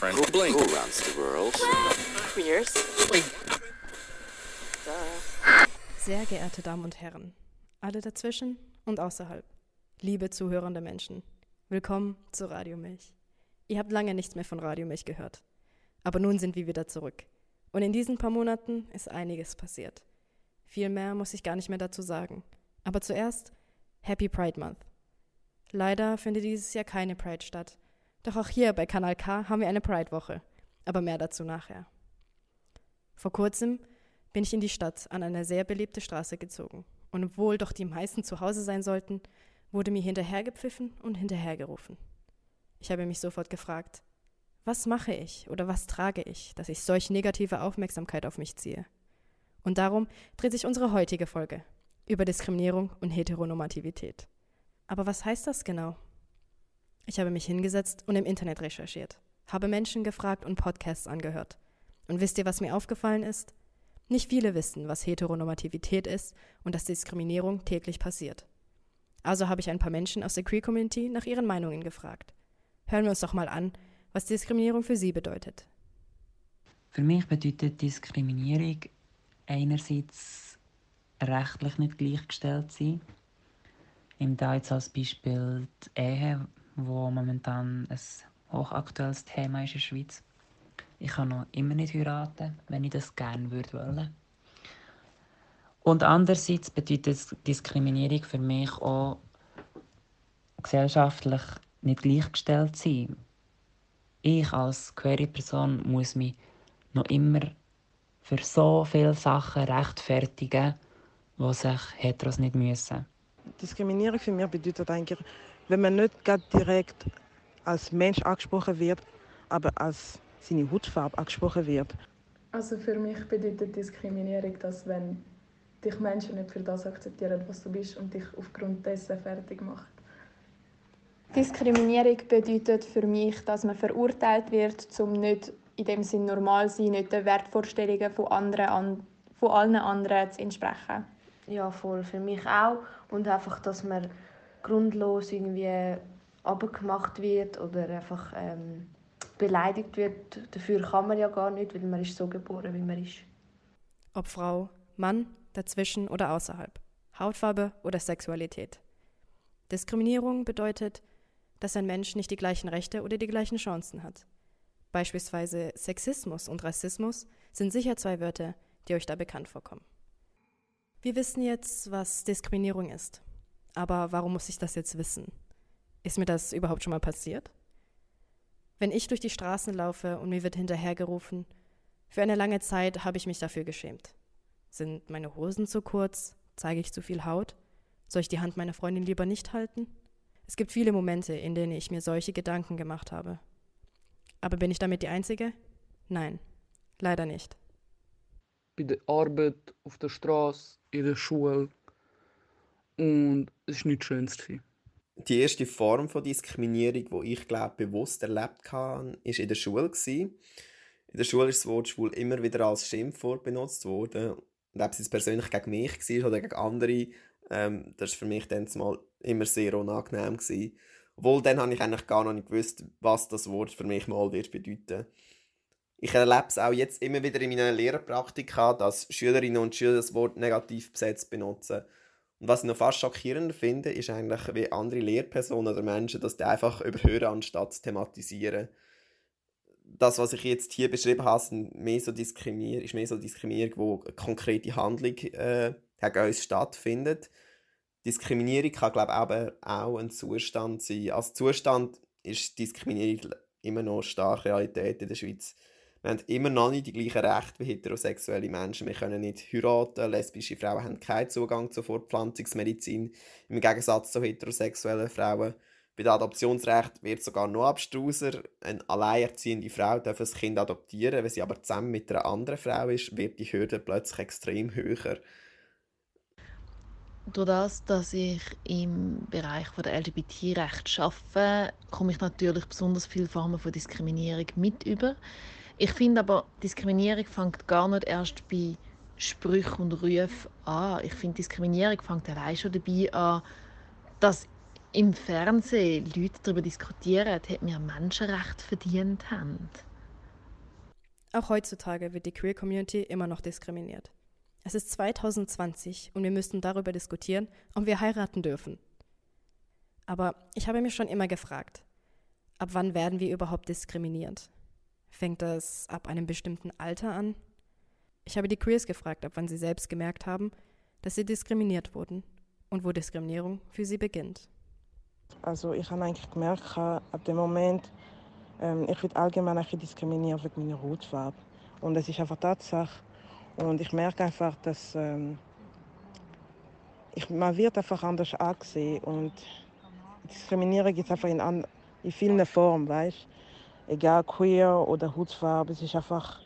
friend. Who, blink. Who runs the world? Queers. Sehr geehrte Damen und Herren, alle dazwischen und außerhalb, liebe zuhörende Menschen, willkommen zu Radio Milch. Ihr habt lange nichts mehr von Radio Milch gehört, aber nun sind wir wieder zurück. Und in diesen paar Monaten ist einiges passiert. Viel mehr muss ich gar nicht mehr dazu sagen. Aber zuerst Happy Pride Month. Leider findet dieses Jahr keine Pride statt. Doch auch hier bei Kanal K haben wir eine Pride-Woche. Aber mehr dazu nachher. Vor kurzem bin ich in die Stadt an eine sehr belebte Straße gezogen. Und obwohl doch die meisten zu Hause sein sollten, wurde mir hinterhergepfiffen und hinterhergerufen. Ich habe mich sofort gefragt, was mache ich oder was trage ich, dass ich solch negative Aufmerksamkeit auf mich ziehe? Und darum dreht sich unsere heutige Folge über Diskriminierung und Heteronormativität. Aber was heißt das genau? Ich habe mich hingesetzt und im Internet recherchiert, habe Menschen gefragt und Podcasts angehört. Und wisst ihr, was mir aufgefallen ist? Nicht viele wissen, was Heteronormativität ist und dass Diskriminierung täglich passiert. Also habe ich ein paar Menschen aus der Queer Community nach ihren Meinungen gefragt. Hören wir uns doch mal an, was Diskriminierung für sie bedeutet. Für mich bedeutet Diskriminierung einerseits rechtlich nicht gleichgestellt sein. Im da jetzt als Beispiel die Ehe, wo momentan ein hochaktuelles Thema ist in der Schweiz. Ich kann noch immer nicht heiraten, wenn ich das gerne würde wollen. Und andererseits bedeutet Diskriminierung für mich auch gesellschaftlich nicht gleichgestellt sein. Ich als queere Person muss mich noch immer für so viele Sachen rechtfertigen, die sich Heteros nicht müssen. Diskriminierung für mich bedeutet eigentlich, wenn man nicht direkt als Mensch angesprochen wird, aber als seine Hautfarbe angesprochen wird. Also für mich bedeutet Diskriminierung, dass wenn dich Menschen nicht für das akzeptieren, was du bist und dich aufgrund dessen fertig machen. Diskriminierung bedeutet für mich, dass man verurteilt wird, um nicht in dem Sinn normal zu sein, nicht den Wertvorstellungen von, anderen, von allen anderen zu entsprechen. Ja, voll. Für mich auch. Und einfach, dass man grundlos irgendwie abgemacht wird oder einfach ähm, beleidigt wird. Dafür kann man ja gar nicht, weil man ist so geboren, wie man ist. Ob Frau, Mann, dazwischen oder außerhalb. Hautfarbe oder Sexualität. Diskriminierung bedeutet, dass ein Mensch nicht die gleichen Rechte oder die gleichen Chancen hat. Beispielsweise Sexismus und Rassismus sind sicher zwei Wörter, die euch da bekannt vorkommen. Wir wissen jetzt, was Diskriminierung ist. Aber warum muss ich das jetzt wissen? Ist mir das überhaupt schon mal passiert? Wenn ich durch die Straßen laufe und mir wird hinterhergerufen, für eine lange Zeit habe ich mich dafür geschämt. Sind meine Hosen zu kurz? Zeige ich zu viel Haut? Soll ich die Hand meiner Freundin lieber nicht halten? Es gibt viele Momente, in denen ich mir solche Gedanken gemacht habe. Aber bin ich damit die Einzige? Nein, leider nicht. Bei der Arbeit, auf der Straße, in der Schule. Und es war nichts Schönes. Die erste Form von Diskriminierung, die ich glaube bewusst erlebt habe, war in der Schule. In der Schule ist das Wort schwul immer wieder als Schimpfwort benutzt worden. Und ob es persönlich gegen mich war oder gegen andere, ähm, das war für mich dann mal immer sehr unangenehm. Gewesen. Obwohl, dann habe ich eigentlich gar noch nicht gewusst, was das Wort für mich mal wird bedeuten. Ich erlebe es auch jetzt immer wieder in meinen Lehrerpraktika, dass Schülerinnen und Schüler das Wort negativ besetzt benutzen. Und was ich noch fast schockierender finde, ist eigentlich, wie andere Lehrpersonen oder Menschen das einfach überhören, anstatt zu thematisieren. Das, was ich jetzt hier beschrieben habe, ist mehr so Diskriminierung, ist mehr so Diskriminierung, wo eine konkrete Handlung äh, gegen uns stattfindet. Diskriminierung kann, glaube ich, auch ein Zustand sein. Als Zustand ist Diskriminierung immer noch starke Realität in der Schweiz. Wir haben immer noch nicht die gleichen Rechte wie heterosexuelle Menschen. Wir können nicht heiraten. Lesbische Frauen haben keinen Zugang zur Fortpflanzungsmedizin. Im Gegensatz zu heterosexuellen Frauen. Bei dem Adoptionsrecht wird sogar noch abstruser. Eine alleinerziehende Frau darf ein Kind adoptieren. Wenn sie aber zusammen mit einer anderen Frau ist, wird die Hürde plötzlich extrem höher. Durch das, dass ich im Bereich der LGBT-Rechte arbeite, komme ich natürlich besonders viele Formen von Diskriminierung mit über. Ich finde aber, Diskriminierung fängt gar nicht erst bei Sprüchen und Rufen an. Ich finde, Diskriminierung fängt allein schon dabei an, dass im Fernsehen Leute darüber diskutieren, ob wir Menschenrechte verdient haben. Auch heutzutage wird die Queer Community immer noch diskriminiert. Es ist 2020 und wir müssen darüber diskutieren, ob wir heiraten dürfen. Aber ich habe mich schon immer gefragt, ab wann werden wir überhaupt diskriminiert? Fängt das ab einem bestimmten Alter an? Ich habe die Queers gefragt, ab wann sie selbst gemerkt haben, dass sie diskriminiert wurden und wo Diskriminierung für sie beginnt. Also ich habe eigentlich gemerkt, ab dem Moment, ähm, ich werde allgemein ein diskriminiert wegen meiner Hautfarbe. Und das ist einfach Tatsache. Und ich merke einfach, dass ähm, ich, man wird einfach anders angesehen und Diskriminierung gibt es einfach in, in vielen Formen, weißt Egal queer oder Hautfarbe, es ist einfach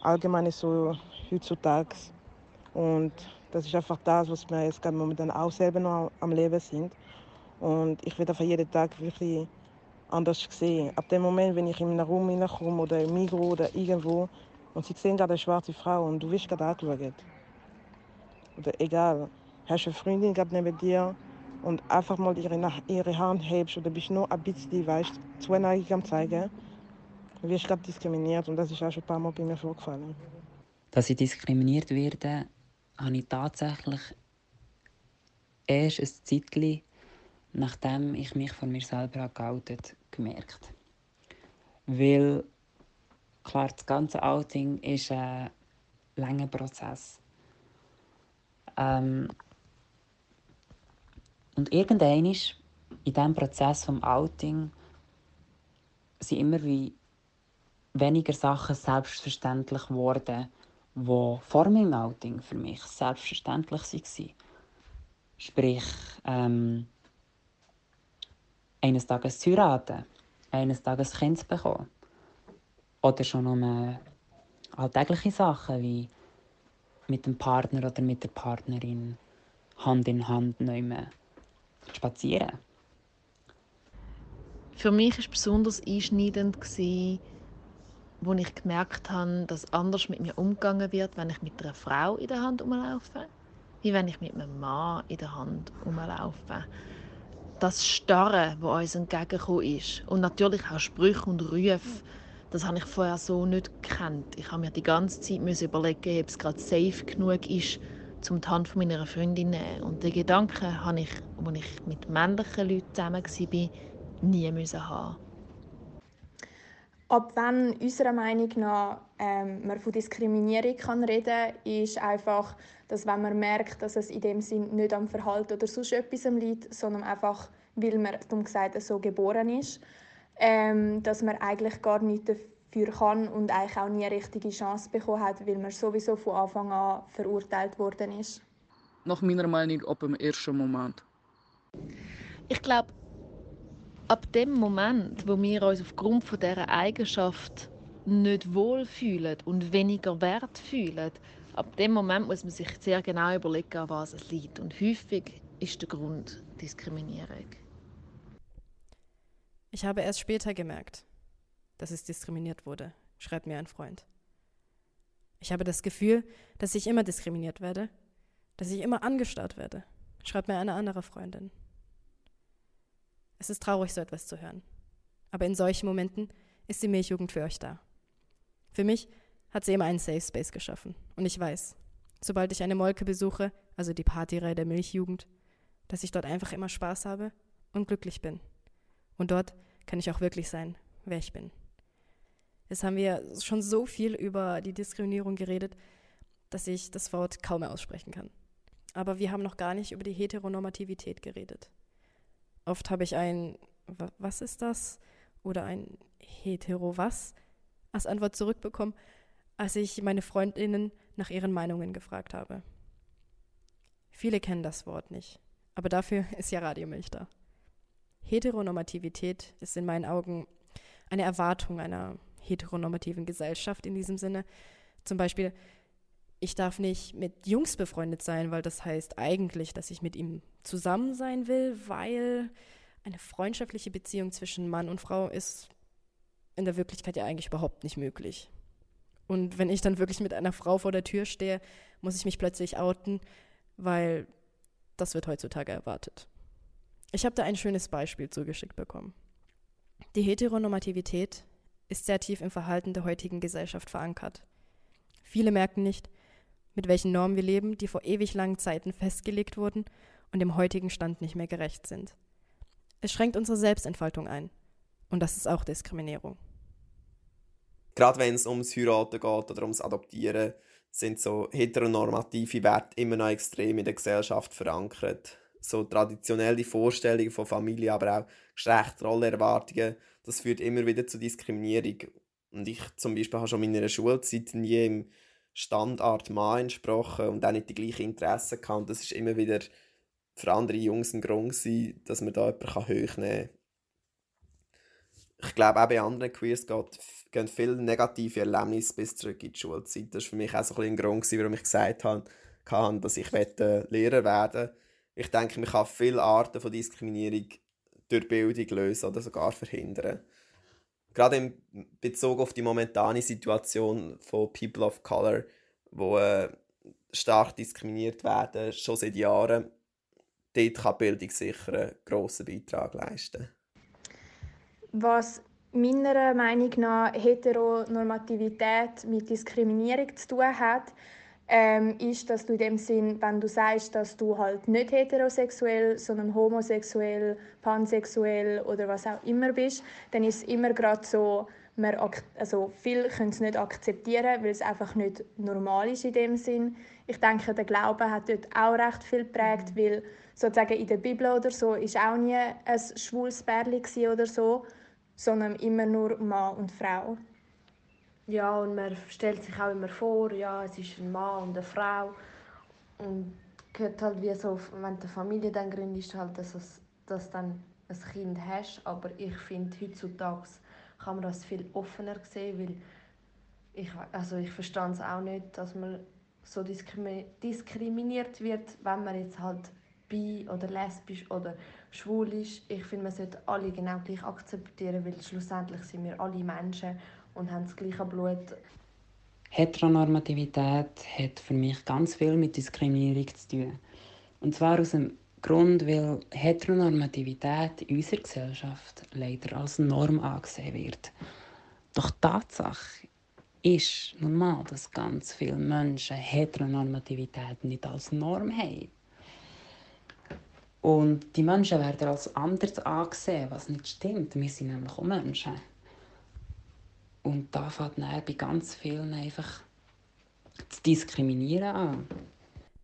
allgemein so heutzutage. Und das ist einfach das, was wir jetzt gerade momentan auch selber noch am Leben sind. Und ich werde einfach jeden Tag wirklich anders gesehen. Ab dem Moment, wenn ich in einem Raum hineinkomme oder im Migro oder irgendwo und sie sehen gerade eine schwarze Frau und du wirst gerade angeschaut. Oder egal, hast du eine Freundin gerade neben dir und einfach mal ihre, ihre Hand hebst oder bist nur ein bisschen, weißt du, Zuneigung am zeigen, wirst du gerade diskriminiert und das ist auch schon ein paar Mal bei mir vorgefallen. Dass ich diskriminiert werde, habe ich tatsächlich erst ein Zeitchen, nachdem ich mich von mir selber geoutet gemerkt. Weil, klar, das ganze Outing ist ein langer Prozess. Ähm, und irgendwann in diesem Prozess vom Outing sind immer wie weniger Sachen selbstverständlich geworden, die vor meinem Outing für mich selbstverständlich waren. Sprich, ähm, eines Tages zu heiraten, eines Tages ein Kind zu bekommen. Oder schon um alltägliche Sachen wie mit dem Partner oder mit der Partnerin Hand in Hand nehmen spazieren. Für mich war es besonders einschneidend, als ich gemerkt habe, dass anders mit mir umgegangen wird, wenn ich mit einer Frau in der Hand umlaufe, wie wenn ich mit einem Mann in der Hand umlaufe das Starre, das uns entgegengekommen ist. Und natürlich auch Sprüche und Rufe. Das habe ich vorher so nicht gekannt. Ich habe mir die ganze Zeit überlegen, ob es gerade safe genug ist, um die Hand meiner Freundin zu nehmen. Und den Gedanken habe ich, als ich mit männlichen Leuten zusammen war, nie haben. Ab wann unserer Meinung nach ähm, man von Diskriminierung kann reden ist einfach, dass wenn man merkt, dass es in dem Sinn nicht am Verhalten oder sonst etwas liegt, sondern einfach, weil man, dumm gesagt, so geboren ist, ähm, dass man eigentlich gar nichts dafür kann und eigentlich auch nie eine richtige Chance bekommen hat, weil man sowieso von Anfang an verurteilt worden ist. Nach meiner Meinung ab dem ersten Moment. Ich glaube, ab dem Moment, wo wir uns aufgrund von dieser Eigenschaft nicht wohlfühlen und weniger wert fühlen, ab dem Moment muss man sich sehr genau überlegen, an was es liegt. Und häufig ist der Grund Diskriminierung. Ich habe erst später gemerkt, dass es diskriminiert wurde, schreibt mir ein Freund. Ich habe das Gefühl, dass ich immer diskriminiert werde, dass ich immer angestarrt werde, schreibt mir eine andere Freundin. Es ist traurig, so etwas zu hören. Aber in solchen Momenten ist die Milchjugend für euch da. Für mich hat sie immer einen Safe Space geschaffen. Und ich weiß, sobald ich eine Molke besuche, also die Partyreihe der Milchjugend, dass ich dort einfach immer Spaß habe und glücklich bin. Und dort kann ich auch wirklich sein, wer ich bin. Jetzt haben wir schon so viel über die Diskriminierung geredet, dass ich das Wort kaum mehr aussprechen kann. Aber wir haben noch gar nicht über die Heteronormativität geredet. Oft habe ich ein Was ist das? oder ein Hetero was als Antwort zurückbekommen, als ich meine Freundinnen nach ihren Meinungen gefragt habe. Viele kennen das Wort nicht, aber dafür ist ja Radiomilch da. Heteronormativität ist in meinen Augen eine Erwartung einer heteronormativen Gesellschaft in diesem Sinne. Zum Beispiel, ich darf nicht mit Jungs befreundet sein, weil das heißt eigentlich, dass ich mit ihm zusammen sein will, weil eine freundschaftliche Beziehung zwischen Mann und Frau ist in der Wirklichkeit ja eigentlich überhaupt nicht möglich. Und wenn ich dann wirklich mit einer Frau vor der Tür stehe, muss ich mich plötzlich outen, weil das wird heutzutage erwartet. Ich habe da ein schönes Beispiel zugeschickt bekommen. Die Heteronormativität ist sehr tief im Verhalten der heutigen Gesellschaft verankert. Viele merken nicht, mit welchen Normen wir leben, die vor ewig langen Zeiten festgelegt wurden und dem heutigen Stand nicht mehr gerecht sind. Es schränkt unsere Selbstentfaltung ein. Und das ist auch Diskriminierung. Gerade wenn es ums Heiraten geht oder ums Adoptieren, sind so heteronormative Werte immer noch extrem in der Gesellschaft verankert. So traditionelle Vorstellungen von Familie, aber auch Geschlechterrollenerwartungen, das führt immer wieder zu Diskriminierung. Und ich zum Beispiel habe schon in meiner Schulzeit nie im Standard Mann entsprochen und auch nicht die gleichen Interessen gehabt. Das ist immer wieder für andere Jungs ein Grund gewesen, dass man da jemanden hochnehmen kann. Ich glaube, auch bei anderen Queers geht, gehen viele negative Erlebnisse bis zurück in die Schulzeit. Das war für mich auch so ein, Grund, gewesen, warum ich gesagt habe, dass ich Lehrer werden möchte. Ich denke, man kann viele Arten von Diskriminierung durch Bildung lösen oder sogar verhindern. Gerade in Bezug auf die momentane Situation von People of Color, wo äh, stark diskriminiert werden, schon seit Jahren, dort kann Bildung sicher einen grossen Beitrag leisten. Was meiner Meinung nach Heteronormativität mit Diskriminierung zu tun hat, ähm, ist, dass du in dem Sinn, wenn du sagst, dass du halt nicht heterosexuell, sondern homosexuell, pansexuell oder was auch immer bist, dann ist es immer gerade so, man, also viele können es nicht akzeptieren, weil es einfach nicht normal ist in dem Sinn. Ich denke, der Glaube hat dort auch recht viel geprägt, mhm. weil sozusagen in der Bibel oder so ist auch nie ein schwules Pärchen oder so, sondern immer nur Mann und Frau. Ja, und man stellt sich auch immer vor, ja, es ist ein Mann und eine Frau. Und gehört halt wie so, wenn du eine Familie dann gründest, halt, dass, es, dass dann ein Kind hast. Aber ich finde, heutzutage kann man das viel offener sehen, weil ich, also ich verstehe es auch nicht, dass man so diskriminiert wird, wenn man jetzt halt bi oder lesbisch oder schwul ist. Ich finde, man sollte alle genau gleich akzeptieren, weil schlussendlich sind wir alle Menschen und haben das gleiche Blut. Heteronormativität hat für mich ganz viel mit Diskriminierung zu tun. Und zwar aus dem Grund, weil Heteronormativität in unserer Gesellschaft leider als Norm angesehen wird. Doch Tatsache ist nun mal, dass ganz viele Menschen Heteronormativität nicht als Norm haben. Und die Menschen werden als anders angesehen, was nicht stimmt. Wir sind nämlich auch Menschen. Und da fängt dann bei ganz vielen einfach zu diskriminieren an.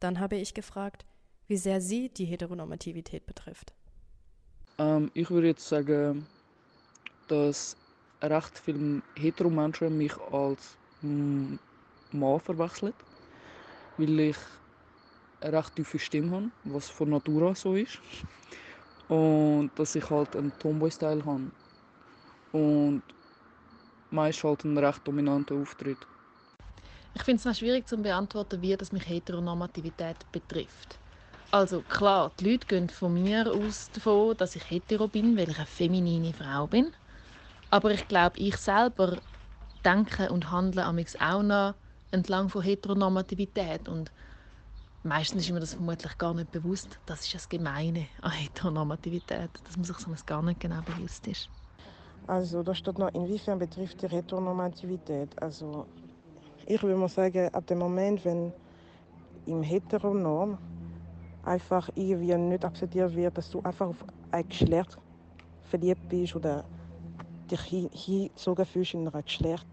Dann habe ich gefragt, wie sehr sie die Heteronormativität betrifft. Ähm, ich würde jetzt sagen, dass recht viele Heteromenschen mich als Mann verwechseln, weil ich eine recht tiefe Stimme habe, was von Natur aus so ist. Und dass ich halt einen Tomboy-Style habe. Und meist halt einen recht dominanten Auftritt. Ich finde es noch schwierig zu beantworten, wie das mich Heteronormativität betrifft. Also klar, die Leute gehen von mir aus davon, dass ich hetero bin, weil ich eine feminine Frau bin. Aber ich glaube, ich selber denke und handle auch noch entlang von Heteronormativität. Und meistens ist mir das vermutlich gar nicht bewusst. Das ist das Gemeine an Heteronormativität, dass man sich das gar nicht genau bewusst ist. Also da steht noch, inwiefern betrifft die Heteronormativität. Also ich würde mal sagen, ab dem Moment, wenn im Heteronorm einfach irgendwie nicht akzeptiert wird, dass du einfach auf ein Geschlecht verliebt bist oder dich hingezogen fühlst in einem Geschlecht.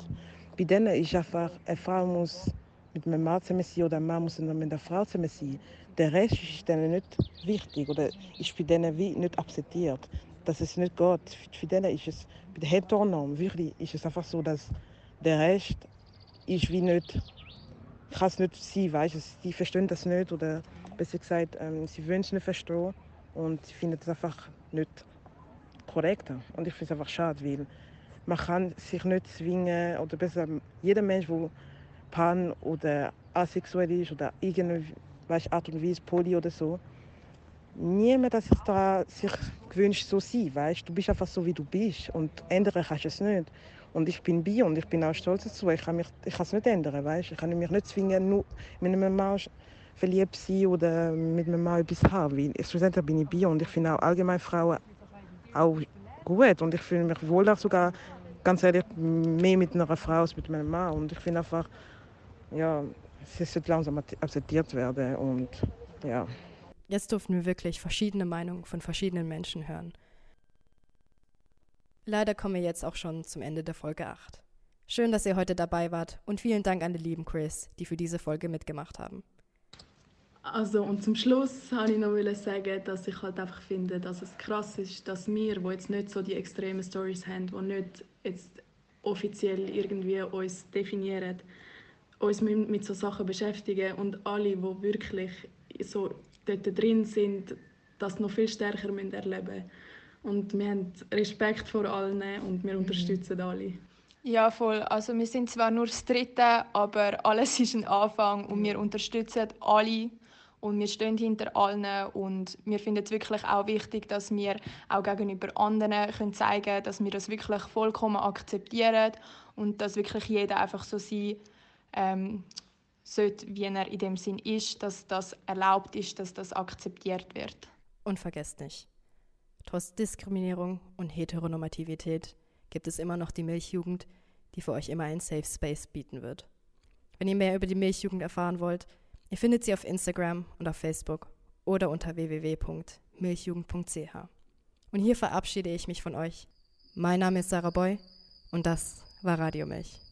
Bei denen ist einfach, eine Frau muss mit einem Mann zusammen sein oder ein Mann muss mit einer Frau zusammen sein. Der Rest ist denen nicht wichtig oder ist bei denen wie nicht akzeptiert. Dass es nicht geht. Für denen ist es, der Heteronorm wirklich, ist es einfach so, dass der Rest ist wie nicht, es nicht sein, weißt Sie verstehen das nicht oder besser gesagt, ähm, sie wollen es nicht verstehen und sie finden es einfach nicht korrekt. Und ich finde es einfach schade, weil man kann sich nicht zwingen, oder besser, jeder Mensch, der pan- oder asexuell ist oder irgendeine Art und Weise poly oder so, niemand dass sich da sich gewünscht so sein, weißt du bist einfach so wie du bist und ändern kannst du es nicht und ich bin bi und ich bin auch stolz dazu ich kann mich ich kann es nicht ändern weißt ich kann mich nicht zwingen nur mit einem Mann verliebt sein oder mit einem Mann etwas haben schlussendlich bin ich bi und ich finde auch allgemein Frauen auch gut und ich fühle mich wohl auch sogar ganz ehrlich mehr mit einer Frau als mit meinem Mann. Und ich finde einfach, ja, es sollte langsam akzeptiert werden. Und ja. Jetzt durften wir wirklich verschiedene Meinungen von verschiedenen Menschen hören. Leider kommen wir jetzt auch schon zum Ende der Folge 8. Schön, dass ihr heute dabei wart und vielen Dank an die lieben Chris, die für diese Folge mitgemacht haben. Also und zum Schluss wollte ich noch sagen, dass ich halt einfach finde, dass es krass ist, dass wir, wo jetzt nicht so die extremen Stories haben, die nicht jetzt offiziell irgendwie uns definieren, uns mit, so Sachen beschäftigen und alle, die wirklich so dort drin sind, das noch viel stärker erleben müssen. Und wir haben Respekt vor allen und wir mhm. unterstützen alle. Ja, voll. Also wir sind zwar nur das Dritte, aber alles ist ein Anfang und wir unterstützen alle und wir stehen hinter allen und wir finden es wirklich auch wichtig, dass wir auch gegenüber anderen können zeigen können, dass wir das wirklich vollkommen akzeptieren und dass wirklich jeder einfach so sein ähm, sollte, wie er in dem Sinn ist, dass das erlaubt ist, dass das akzeptiert wird. Und vergesst nicht, trotz Diskriminierung und Heteronormativität gibt es immer noch die Milchjugend, die für euch immer einen Safe Space bieten wird. Wenn ihr mehr über die Milchjugend erfahren wollt, ihr findet sie auf Instagram und auf Facebook oder unter www.milchjugend.ch. Und hier verabschiede ich mich von euch. Mein Name ist Sarah Boy und das war Radio Milch.